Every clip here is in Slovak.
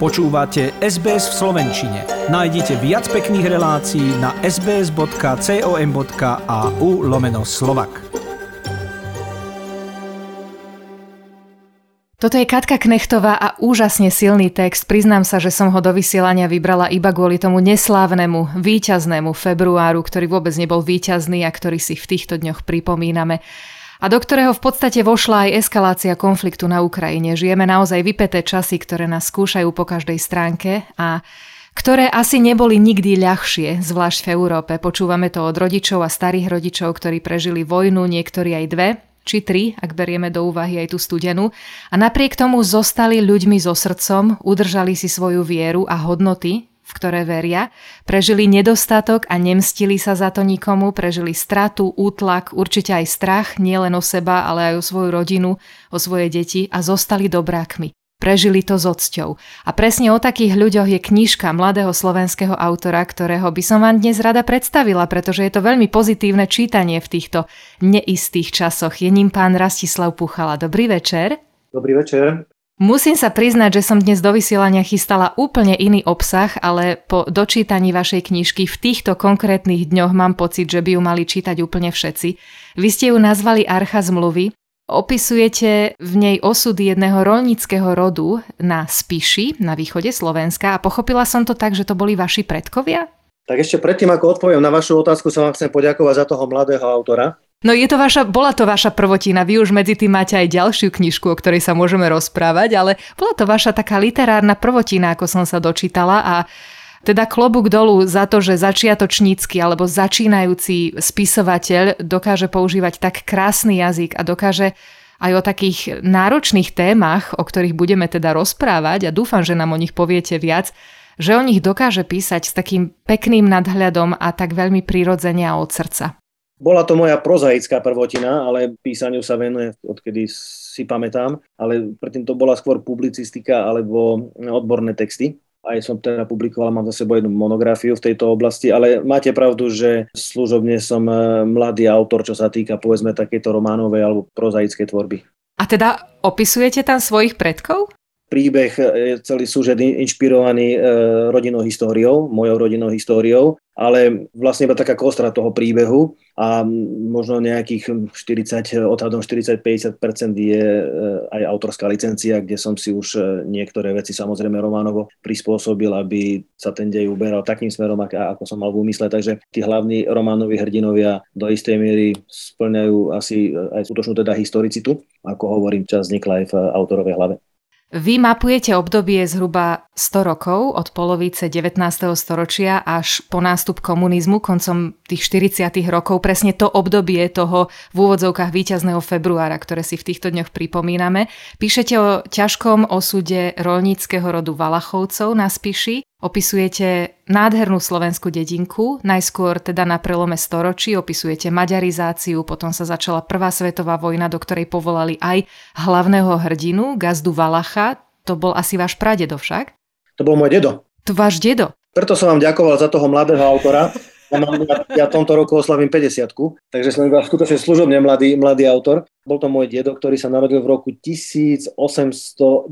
Počúvate SBS v Slovenčine. Nájdite viac pekných relácií na sbs.com.au lomeno slovak. Toto je Katka Knechtová a úžasne silný text. Priznám sa, že som ho do vysielania vybrala iba kvôli tomu neslávnemu, víťaznému februáru, ktorý vôbec nebol víťazný a ktorý si v týchto dňoch pripomíname a do ktorého v podstate vošla aj eskalácia konfliktu na Ukrajine. Žijeme naozaj vypeté časy, ktoré nás skúšajú po každej stránke a ktoré asi neboli nikdy ľahšie, zvlášť v Európe. Počúvame to od rodičov a starých rodičov, ktorí prežili vojnu, niektorí aj dve, či tri, ak berieme do úvahy aj tú studenú. A napriek tomu zostali ľuďmi so srdcom, udržali si svoju vieru a hodnoty, v ktoré veria, prežili nedostatok a nemstili sa za to nikomu, prežili stratu, útlak, určite aj strach, nielen o seba, ale aj o svoju rodinu, o svoje deti a zostali dobrákmi. Prežili to s odsťou. A presne o takých ľuďoch je knižka mladého slovenského autora, ktorého by som vám dnes rada predstavila, pretože je to veľmi pozitívne čítanie v týchto neistých časoch. Je ním pán Rastislav Puchala. Dobrý večer. Dobrý večer. Musím sa priznať, že som dnes do vysielania chystala úplne iný obsah, ale po dočítaní vašej knižky v týchto konkrétnych dňoch mám pocit, že by ju mali čítať úplne všetci. Vy ste ju nazvali Archa zmluvy. Opisujete v nej osud jedného rolníckého rodu na Spiši, na východe Slovenska a pochopila som to tak, že to boli vaši predkovia? Tak ešte predtým, ako odpoviem na vašu otázku, sa vám chcem poďakovať za toho mladého autora, No je to vaša, bola to vaša prvotina, vy už medzi tým máte aj ďalšiu knižku, o ktorej sa môžeme rozprávať, ale bola to vaša taká literárna prvotina, ako som sa dočítala a teda klobúk dolu za to, že začiatočnícky alebo začínajúci spisovateľ dokáže používať tak krásny jazyk a dokáže aj o takých náročných témach, o ktorých budeme teda rozprávať a dúfam, že nám o nich poviete viac, že o nich dokáže písať s takým pekným nadhľadom a tak veľmi prirodzene a od srdca. Bola to moja prozaická prvotina, ale písaniu sa venuje, odkedy si pamätám, ale predtým to bola skôr publicistika alebo odborné texty. Aj som teda publikoval, mám za sebou jednu monografiu v tejto oblasti, ale máte pravdu, že služobne som e, mladý autor, čo sa týka povedzme takéto románovej alebo prozaickej tvorby. A teda opisujete tam svojich predkov? Príbeh e, celý súžet inšpirovaný e, rodinnou históriou, mojou rodinnou históriou, ale vlastne iba taká kostra toho príbehu a možno nejakých 40, odhadom 40-50% je e, aj autorská licencia, kde som si už niektoré veci samozrejme románovo prispôsobil, aby sa ten dej uberal takým smerom, ako som mal v úmysle. Takže tí hlavní románoví hrdinovia do istej miery splňajú asi aj skutočnú teda historicitu, ako hovorím, čas vznikla aj v autorovej hlave. Vy mapujete obdobie zhruba 100 rokov od polovice 19. storočia až po nástup komunizmu koncom tých 40. rokov, presne to obdobie toho v úvodzovkách víťazného februára, ktoré si v týchto dňoch pripomíname. Píšete o ťažkom osude rolníckého rodu Valachovcov na Spiši, Opisujete nádhernú slovenskú dedinku, najskôr teda na prelome storočí, opisujete maďarizáciu, potom sa začala Prvá svetová vojna, do ktorej povolali aj hlavného hrdinu, gazdu Valacha, to bol asi váš pradedo však? To bol môj dedo. To váš dedo? Preto som vám ďakoval za toho mladého autora, ja, mám, ja, ja tomto roku oslavím 50 takže som iba skutočne služobne mladý, mladý autor. Bol to môj dedo, ktorý sa narodil v roku 1898,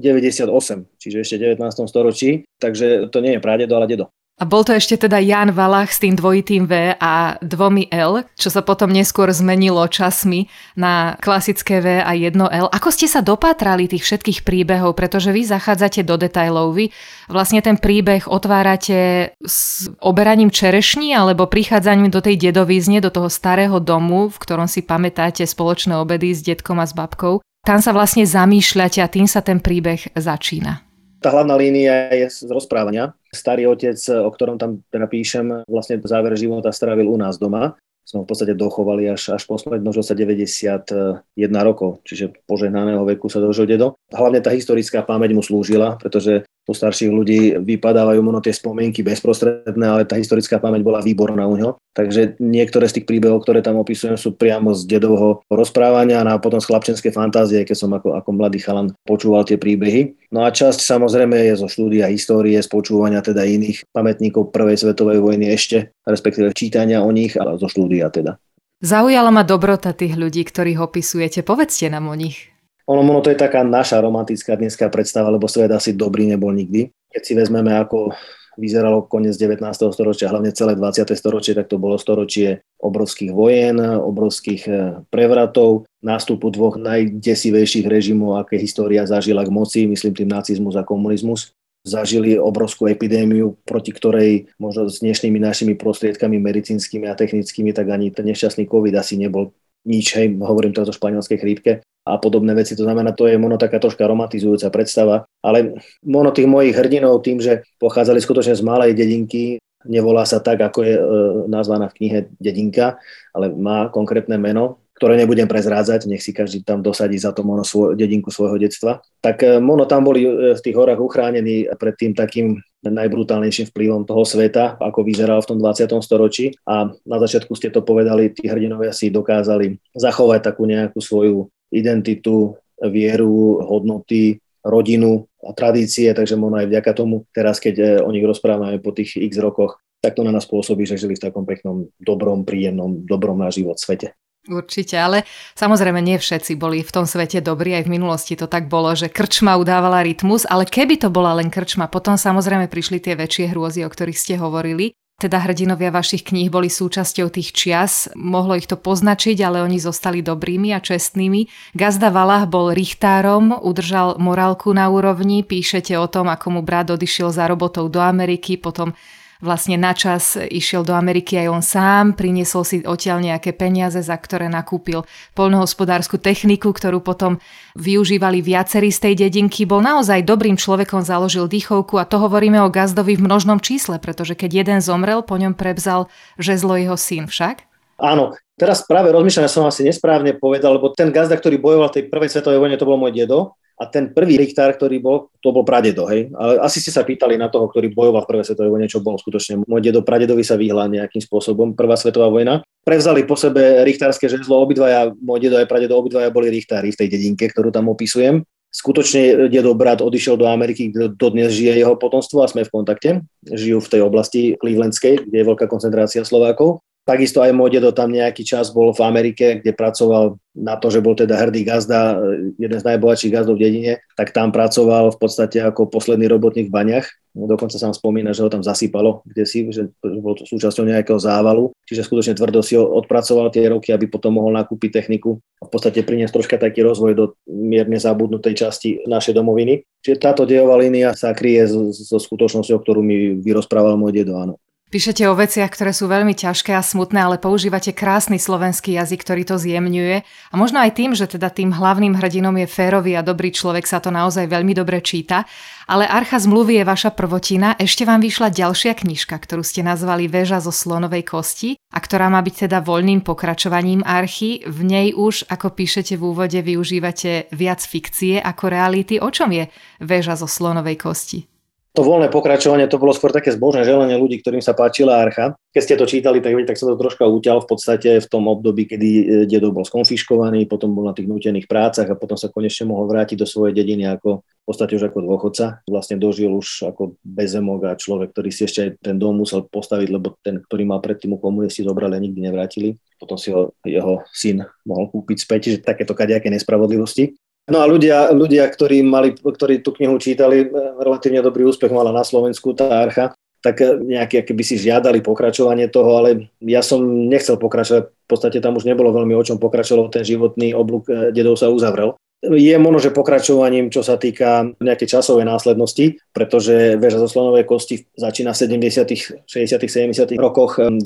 čiže ešte 19. storočí, takže to nie je pradedo, ale dedo. A bol to ešte teda Jan Valach s tým dvojitým V a dvomi L, čo sa potom neskôr zmenilo časmi na klasické V a jedno L. Ako ste sa dopátrali tých všetkých príbehov, pretože vy zachádzate do detajlov, vy vlastne ten príbeh otvárate s oberaním čerešní alebo prichádzaním do tej dedovizne, do toho starého domu, v ktorom si pamätáte spoločné obedy s detkom a s babkou. Tam sa vlastne zamýšľate a tým sa ten príbeh začína. Tá hlavná línia je z rozprávania. Starý otec, o ktorom tam teda píšem, vlastne záver života strávil u nás doma. Sme v podstate dochovali až, až po smrť, možno sa 91 rokov, čiže požehnaného veku sa dožil dedo. Hlavne tá historická pamäť mu slúžila, pretože u starších ľudí vypadávajú možno tie spomienky bezprostredné, ale tá historická pamäť bola výborná u neho. Takže niektoré z tých príbehov, ktoré tam opisujem, sú priamo z dedovho rozprávania a potom z chlapčenskej fantázie, keď som ako, ako mladý chalan počúval tie príbehy. No a časť samozrejme je zo štúdia histórie, z počúvania teda iných pamätníkov prvej svetovej vojny ešte, respektíve čítania o nich, ale zo štúdia teda. Zaujala ma dobrota tých ľudí, ktorých opisujete. Povedzte nám o nich. Ono, ono to je taká naša romantická dneska predstava, lebo svet asi dobrý nebol nikdy. keď si vezmeme, ako vyzeralo koniec 19. storočia, hlavne celé 20. storočie, tak to bolo storočie obrovských vojen, obrovských e, prevratov, nástupu dvoch najdesivejších režimov, aké história zažila k moci, myslím tým nacizmus a komunizmus. Zažili obrovskú epidémiu, proti ktorej možno s dnešnými našimi prostriedkami medicínskymi a technickými, tak ani ten nešťastný COVID asi nebol nič, hej, hovorím teraz o španielskej chrípke a podobné veci. To znamená, to je mono taká troška romantizujúca predstava, ale mono tých mojich hrdinov tým, že pochádzali skutočne z malej dedinky, nevolá sa tak, ako je e, nazvaná v knihe dedinka, ale má konkrétne meno, ktoré nebudem prezrádzať, nech si každý tam dosadí za to mono svoj, dedinku svojho detstva. Tak e, mono tam boli e, v tých horách uchránení pred tým takým najbrutálnejším vplyvom toho sveta, ako vyzeral v tom 20. storočí. A na začiatku ste to povedali, tí hrdinovia si dokázali zachovať takú nejakú svoju identitu, vieru, hodnoty, rodinu a tradície, takže možno aj vďaka tomu teraz, keď e, o nich rozprávame po tých x rokoch, tak to na nás pôsobí, že žili v takom peknom, dobrom, príjemnom, dobrom na život svete. Určite, ale samozrejme nie všetci boli v tom svete dobrí, aj v minulosti to tak bolo, že krčma udávala rytmus, ale keby to bola len krčma, potom samozrejme prišli tie väčšie hrôzy, o ktorých ste hovorili. Teda hrdinovia vašich kníh boli súčasťou tých čias, mohlo ich to poznačiť, ale oni zostali dobrými a čestnými. Gazda Valah bol richtárom, udržal morálku na úrovni, píšete o tom, ako mu brat odišiel za robotou do Ameriky, potom vlastne načas išiel do Ameriky aj on sám, priniesol si odtiaľ nejaké peniaze, za ktoré nakúpil poľnohospodárskú techniku, ktorú potom využívali viacerí z tej dedinky. Bol naozaj dobrým človekom, založil dýchovku a to hovoríme o Gazdovi v množnom čísle, pretože keď jeden zomrel, po ňom prebzal žezlo jeho syn však. Áno, teraz práve rozmýšľam, ja som asi nesprávne povedal, lebo ten gazda, ktorý bojoval v tej prvej svetovej vojne, to bol môj dedo a ten prvý richtár, ktorý bol, to bol pradedo, hej. Asi ste sa pýtali na toho, ktorý bojoval v prvej svetovej vojne, čo bol skutočne. Môj dedo pradedovi sa vyhla nejakým spôsobom, prvá svetová vojna. Prevzali po sebe richtárske žezlo, obidvaja, môj dedo aj pradedo, obidvaja boli richtári v tej dedinke, ktorú tam opisujem. Skutočne dedo brat odišiel do Ameriky, kde dodnes žije jeho potomstvo a sme v kontakte. Žijú v tej oblasti Clevelandskej, kde je veľká koncentrácia Slovákov. Takisto aj môj dedo tam nejaký čas bol v Amerike, kde pracoval na to, že bol teda hrdý gazda, jeden z najbohatších gazdov v dedine, tak tam pracoval v podstate ako posledný robotník v baňach. No, dokonca sa spomína, že ho tam zasypalo, kde si, že bol to súčasťou nejakého závalu. Čiže skutočne tvrdo si odpracoval tie roky, aby potom mohol nakúpiť techniku a v podstate priniesť troška taký rozvoj do mierne zabudnutej časti našej domoviny. Čiže táto dejová línia sa kryje so skutočnosťou, ktorú mi vyrozprával môj dedo, áno. Píšete o veciach, ktoré sú veľmi ťažké a smutné, ale používate krásny slovenský jazyk, ktorý to zjemňuje. A možno aj tým, že teda tým hlavným hrdinom je férový a dobrý človek, sa to naozaj veľmi dobre číta. Ale Archa zmluvy je vaša prvotina. Ešte vám vyšla ďalšia knižka, ktorú ste nazvali Väža zo slonovej kosti a ktorá má byť teda voľným pokračovaním archy. V nej už, ako píšete v úvode, využívate viac fikcie ako reality. O čom je Väža zo slonovej kosti? To voľné pokračovanie to bolo skôr také zbožné želanie ľudí, ktorým sa páčila archa. Keď ste to čítali, tak, tak sa to troška uťal v podstate v tom období, kedy e, dedo bol skonfiškovaný, potom bol na tých nutených prácach a potom sa konečne mohol vrátiť do svojej dediny ako v podstate už ako dôchodca. Vlastne dožil už ako bezemok a človek, ktorý si ešte aj ten dom musel postaviť, lebo ten, ktorý mal predtým u komunisti zobrali a nikdy nevrátili. Potom si ho jeho syn mohol kúpiť späť, že takéto kadejaké nespravodlivosti. No a ľudia, ľudia ktorí, mali, ktorí tú knihu čítali, eh, relatívne dobrý úspech mala na Slovensku tá archa, tak eh, nejaké by si žiadali pokračovanie toho, ale ja som nechcel pokračovať. V podstate tam už nebolo veľmi o čom pokračovalo, ten životný oblúk eh, dedov sa uzavrel. Je možno, že pokračovaním, čo sa týka nejakej časovej následnosti, pretože väža zo slonovej kosti začína v 70., 60., 70. rokoch 20.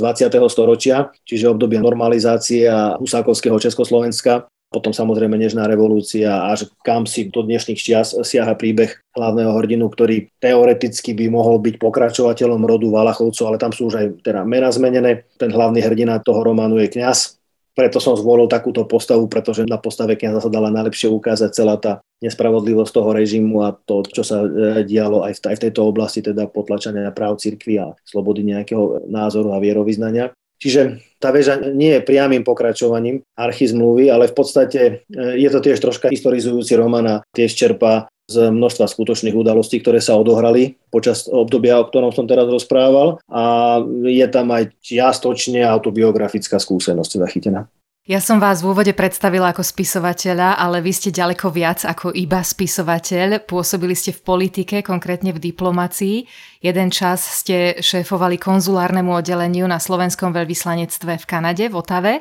storočia, čiže obdobie normalizácie a husákovského Československa potom samozrejme Nežná revolúcia až kam si do dnešných čias siaha príbeh hlavného hrdinu, ktorý teoreticky by mohol byť pokračovateľom rodu Valachovcov, ale tam sú už aj teda mena zmenené. Ten hlavný hrdina toho románu je kňaz, preto som zvolil takúto postavu, pretože na postave kniaza sa dala najlepšie ukázať celá tá nespravodlivosť toho režimu a to, čo sa e, dialo aj v, aj v tejto oblasti, teda potlačania práv cirkvi a slobody nejakého názoru a vierovýznania. Čiže tá väža nie je priamým pokračovaním archizmluvy, ale v podstate e, je to tiež troška historizujúci román a tiež čerpá z množstva skutočných udalostí, ktoré sa odohrali počas obdobia, o ktorom som teraz rozprával a je tam aj čiastočne autobiografická skúsenosť zachytená. Ja som vás v úvode predstavila ako spisovateľa, ale vy ste ďaleko viac ako iba spisovateľ. Pôsobili ste v politike, konkrétne v diplomácii. Jeden čas ste šéfovali konzulárnemu oddeleniu na slovenskom veľvyslanectve v Kanade, v Otave.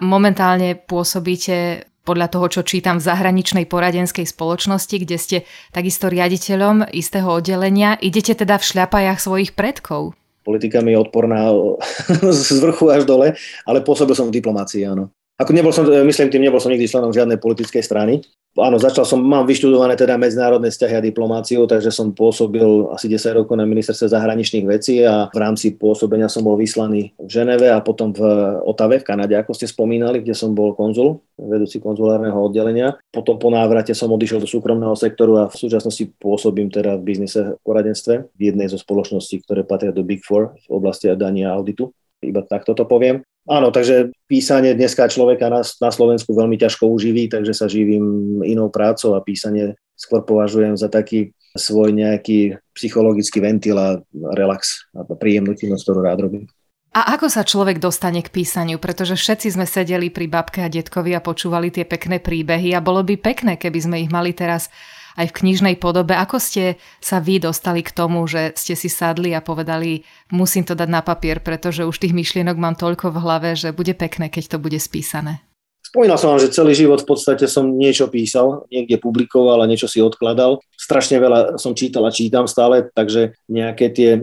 Momentálne pôsobíte podľa toho, čo čítam v zahraničnej poradenskej spoločnosti, kde ste takisto riaditeľom istého oddelenia. Idete teda v šľapajach svojich predkov? Politika mi je odporná z vrchu až dole, ale pôsobil som v diplomácii, áno. Ako nebol som, myslím tým, nebol som nikdy členom žiadnej politickej strany. Áno, začal som, mám vyštudované teda medzinárodné vzťahy a diplomáciu, takže som pôsobil asi 10 rokov na ministerstve zahraničných vecí a v rámci pôsobenia som bol vyslaný v Ženeve a potom v Otave v Kanade, ako ste spomínali, kde som bol konzul, vedúci konzulárneho oddelenia. Potom po návrate som odišiel do súkromného sektoru a v súčasnosti pôsobím teda v biznise v poradenstve v jednej zo spoločností, ktoré patria do Big Four v oblasti dania auditu. Iba takto to poviem. Áno, takže písanie dneska človeka na, na Slovensku veľmi ťažko uživí, takže sa živím inou prácou a písanie skôr považujem za taký svoj nejaký psychologický ventil a relax a príjemnú činnosť, ktorú rád robím. A ako sa človek dostane k písaniu? Pretože všetci sme sedeli pri babke a detkovi a počúvali tie pekné príbehy a bolo by pekné, keby sme ich mali teraz aj v knižnej podobe. Ako ste sa vy dostali k tomu, že ste si sadli a povedali, musím to dať na papier, pretože už tých myšlienok mám toľko v hlave, že bude pekné, keď to bude spísané? Spomínal som vám, že celý život v podstate som niečo písal, niekde publikoval a niečo si odkladal. Strašne veľa som čítal a čítam stále, takže nejaké tie e,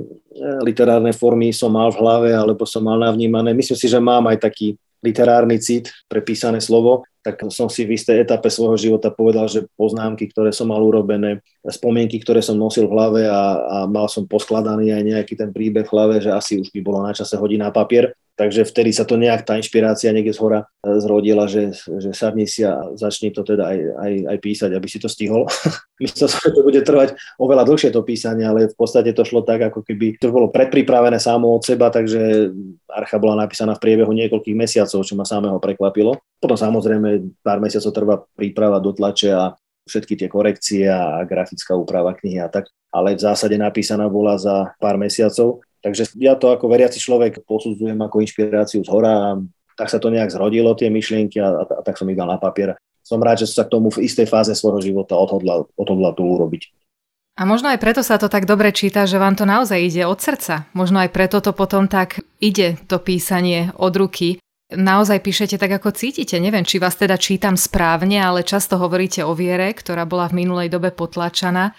literárne formy som mal v hlave alebo som mal navnímané. Myslím si, že mám aj taký literárny cit pre písané slovo tak som si v istej etape svojho života povedal, že poznámky, ktoré som mal urobené, spomienky, ktoré som nosil v hlave a, a mal som poskladaný aj nejaký ten príbeh v hlave, že asi už by bolo na čase hodí na papier. Takže vtedy sa to nejak tá inšpirácia niekde z hora e, zrodila, že, že sadni si a začni to teda aj, aj, aj písať, aby si to stihol. Myslel som, že to bude trvať oveľa dlhšie to písanie, ale v podstate to šlo tak, ako keby to bolo predpripravené samo od seba, takže archa bola napísaná v priebehu niekoľkých mesiacov, čo ma samého prekvapilo. Potom samozrejme pár mesiacov trvá príprava do tlače a všetky tie korekcie a grafická úprava knihy a tak, ale v zásade napísaná bola za pár mesiacov Takže ja to ako veriaci človek posudzujem ako inšpiráciu z hora tak sa to nejak zrodilo, tie myšlienky a, a, a tak som ich dal na papier. Som rád, že sa k tomu v istej fáze svojho života odhodlal, odhodlal to urobiť. A možno aj preto sa to tak dobre číta, že vám to naozaj ide od srdca. Možno aj preto to potom tak ide, to písanie od ruky. Naozaj píšete tak, ako cítite. Neviem, či vás teda čítam správne, ale často hovoríte o viere, ktorá bola v minulej dobe potlačaná.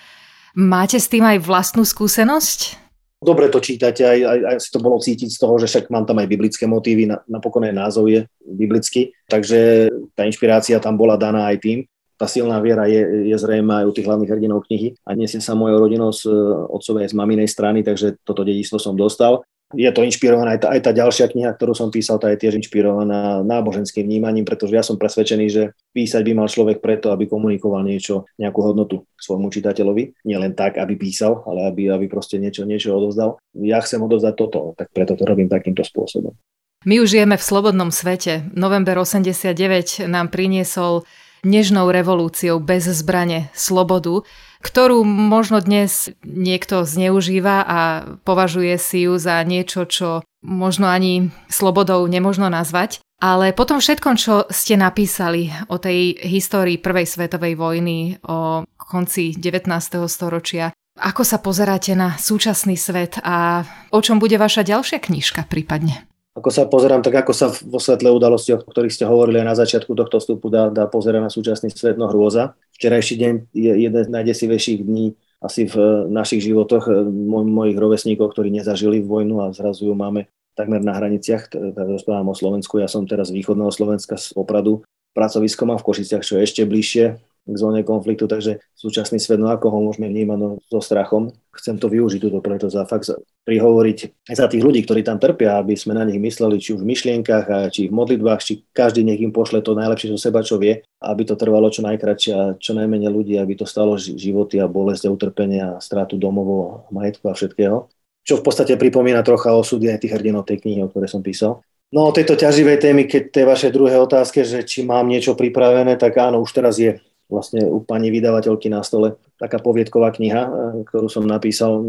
Máte s tým aj vlastnú skúsenosť? Dobre to čítate, aj, aj, aj si to bolo cítiť z toho, že však mám tam aj biblické motívy, na, napokon aj názov je biblický, takže tá inšpirácia tam bola daná aj tým. Tá silná viera je, je zrejme aj u tých hlavných hrdinov knihy a nesie sa mojou rodinou z otcovej, z maminej strany, takže toto dedičstvo som dostal je to inšpirovaná aj tá, aj tá ďalšia kniha, ktorú som písal, tá je tiež inšpirovaná náboženským vnímaním, pretože ja som presvedčený, že písať by mal človek preto, aby komunikoval niečo, nejakú hodnotu svojmu čitateľovi. Nie len tak, aby písal, ale aby, aby proste niečo, niečo odovzdal. Ja chcem odovzdať toto, tak preto to robím takýmto spôsobom. My už žijeme v slobodnom svete. November 89 nám priniesol nežnou revolúciou bez zbrane slobodu ktorú možno dnes niekto zneužíva a považuje si ju za niečo, čo možno ani slobodou nemožno nazvať. Ale potom všetkom, čo ste napísali o tej histórii Prvej svetovej vojny, o konci 19. storočia, ako sa pozeráte na súčasný svet a o čom bude vaša ďalšia knižka prípadne? Ako sa pozerám, tak ako sa vo svetle udalosti, o ktorých ste hovorili na začiatku tohto vstupu, dá, dá pozerať na súčasný svet, no hrôza. Včerajší deň je jeden z najdesivejších dní asi v našich životoch moj, mojich rovesníkov, ktorí nezažili vojnu a zrazu ju máme takmer na hraniciach, tak rozprávam o Slovensku. Ja som teraz z východného Slovenska z Opradu. Pracovisko mám v Košiciach, čo je ešte bližšie k zóne konfliktu, takže súčasný svet, no ako ho môžeme vnímať no, so strachom. Chcem to využiť túto preto za fakt prihovoriť aj za tých ľudí, ktorí tam trpia, aby sme na nich mysleli, či už v myšlienkach, a či v modlitbách, či každý nech im pošle to najlepšie zo seba, čo vie, aby to trvalo čo najkračšie a čo najmenej ľudí, aby to stalo životy a bolesť a utrpenie a strátu domov, majetku a všetkého. Čo v podstate pripomína trocha osudy aj tých hrdinov tej knihy, o ktorej som písal. No o tejto ťaživej témy, keď tej vašej druhej otázke, že či mám niečo pripravené, tak áno, už teraz je vlastne u pani vydavateľky na stole taká poviedková kniha, e, ktorú som napísal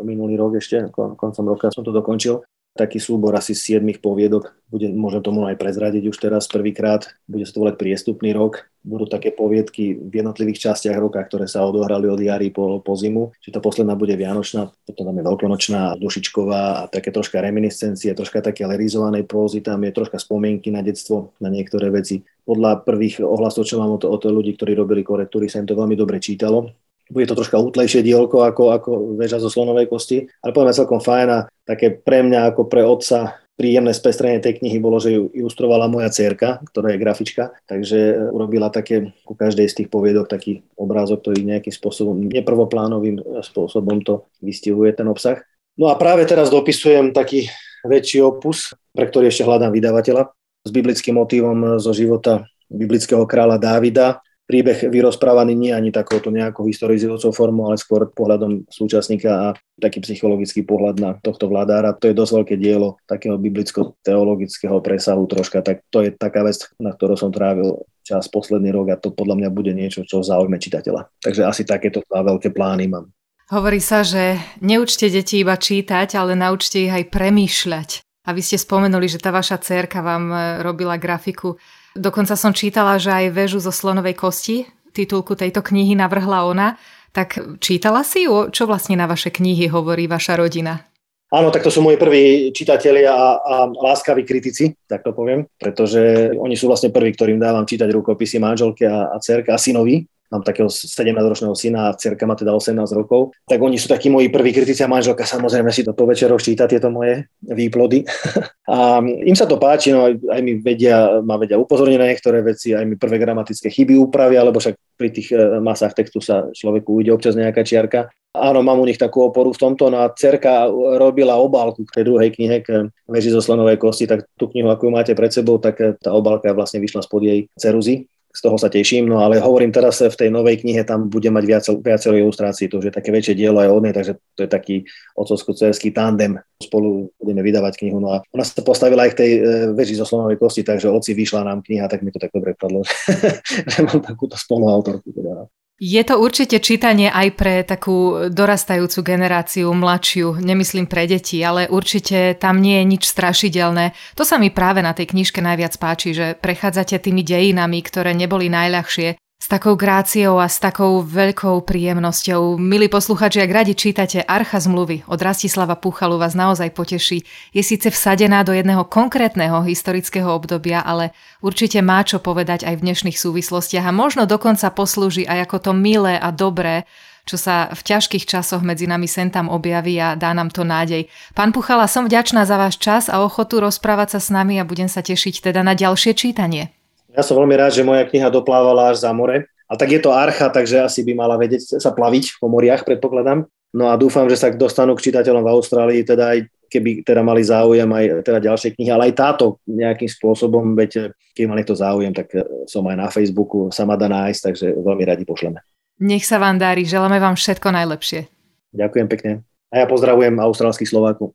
minulý rok ešte, koncom roka som to dokončil. Taký súbor asi siedmých poviedok. Bude, môžem tomu aj prezradiť už teraz prvýkrát. Bude sa to volať priestupný rok. Budú také poviedky v jednotlivých častiach roka, ktoré sa odohrali od jary po, po zimu. Čiže tá posledná bude Vianočná, potom tam je Veľkonočná, Dušičková a také troška reminiscencie, troška také lerizovanej prózy, tam je troška spomienky na detstvo, na niektoré veci. Podľa prvých ohlasov, čo mám od, od ľudí, ktorí robili korektúry, sa im to veľmi dobre čítalo bude to troška útlejšie dielko ako, ako väža zo slonovej kosti, ale poviem celkom fajn a také pre mňa ako pre otca príjemné spestrenie tej knihy bolo, že ju ilustrovala moja cerka, ktorá je grafička, takže urobila také ku každej z tých poviedok taký obrázok, ktorý nejakým spôsobom, neprvoplánovým spôsobom to vystihuje ten obsah. No a práve teraz dopisujem taký väčší opus, pre ktorý ešte hľadám vydavateľa s biblickým motívom zo života biblického kráľa Dávida, príbeh vyrozprávaný nie ani takouto nejakou historizujúcou formou, ale skôr pohľadom súčasníka a taký psychologický pohľad na tohto vládára. To je dosť veľké dielo takého biblicko-teologického presahu troška, tak to je taká vec, na ktorú som trávil čas posledný rok a to podľa mňa bude niečo, čo zaujme čitateľa. Takže asi takéto dva veľké plány mám. Hovorí sa, že neučte deti iba čítať, ale naučte ich aj premýšľať. A vy ste spomenuli, že tá vaša cerka vám e, robila grafiku. Dokonca som čítala, že aj väžu zo slonovej kosti, titulku tejto knihy navrhla ona. Tak čítala si ju? Čo vlastne na vaše knihy hovorí vaša rodina? Áno, tak to sú moji prví čitatelia a, a láskaví kritici, tak to poviem, pretože oni sú vlastne prví, ktorým dávam čítať rukopisy manželke a, a cerka a synovi mám takého 17-ročného syna a cerka má teda 18 rokov, tak oni sú takí moji prví kritici a manželka samozrejme si to po večeroch číta tieto moje výplody. a im sa to páči, no aj mi vedia, ma vedia upozorniť na niektoré veci, aj mi prvé gramatické chyby upravia, lebo však pri tých e, masách textu sa človeku ide občas nejaká čiarka. Áno, mám u nich takú oporu v tomto. No a cerka robila obálku k tej druhej knihe, k Veži zo slonovej kosti, tak tú knihu, ako ju máte pred sebou, tak tá obálka vlastne vyšla spod jej ceruzy z toho sa teším, no ale hovorím teraz v tej novej knihe, tam bude mať viac, viacero ilustrácií, to už je také väčšie dielo aj od nej, takže to je taký otcovsko-cerský tandem, spolu budeme vydávať knihu, no a ona sa postavila aj k tej e, veži zo slonovej kosti, takže oci vyšla nám kniha, tak mi to tak dobre padlo, že mám takúto spoluautorku. Teda. Je to určite čítanie aj pre takú dorastajúcu generáciu, mladšiu, nemyslím pre deti, ale určite tam nie je nič strašidelné. To sa mi práve na tej knižke najviac páči, že prechádzate tými dejinami, ktoré neboli najľahšie takou gráciou a s takou veľkou príjemnosťou. Milí posluchači, ak radi čítate Archa zmluvy od Rastislava Puchalu vás naozaj poteší. Je síce vsadená do jedného konkrétneho historického obdobia, ale určite má čo povedať aj v dnešných súvislostiach a možno dokonca poslúži aj ako to milé a dobré, čo sa v ťažkých časoch medzi nami sem tam objaví a dá nám to nádej. Pán Puchala, som vďačná za váš čas a ochotu rozprávať sa s nami a budem sa tešiť teda na ďalšie čítanie. Ja som veľmi rád, že moja kniha doplávala až za more. A tak je to archa, takže asi by mala vedieť sa plaviť po moriach, predpokladám. No a dúfam, že sa dostanú k čitateľom v Austrálii, teda aj keby teda mali záujem aj teda ďalšie knihy, ale aj táto nejakým spôsobom, veď keď mali to záujem, tak e, som aj na Facebooku, sa ma dá nájsť, takže veľmi radi pošleme. Nech sa vám darí, želáme vám všetko najlepšie. Ďakujem pekne. A ja pozdravujem austrálskych Slovákov.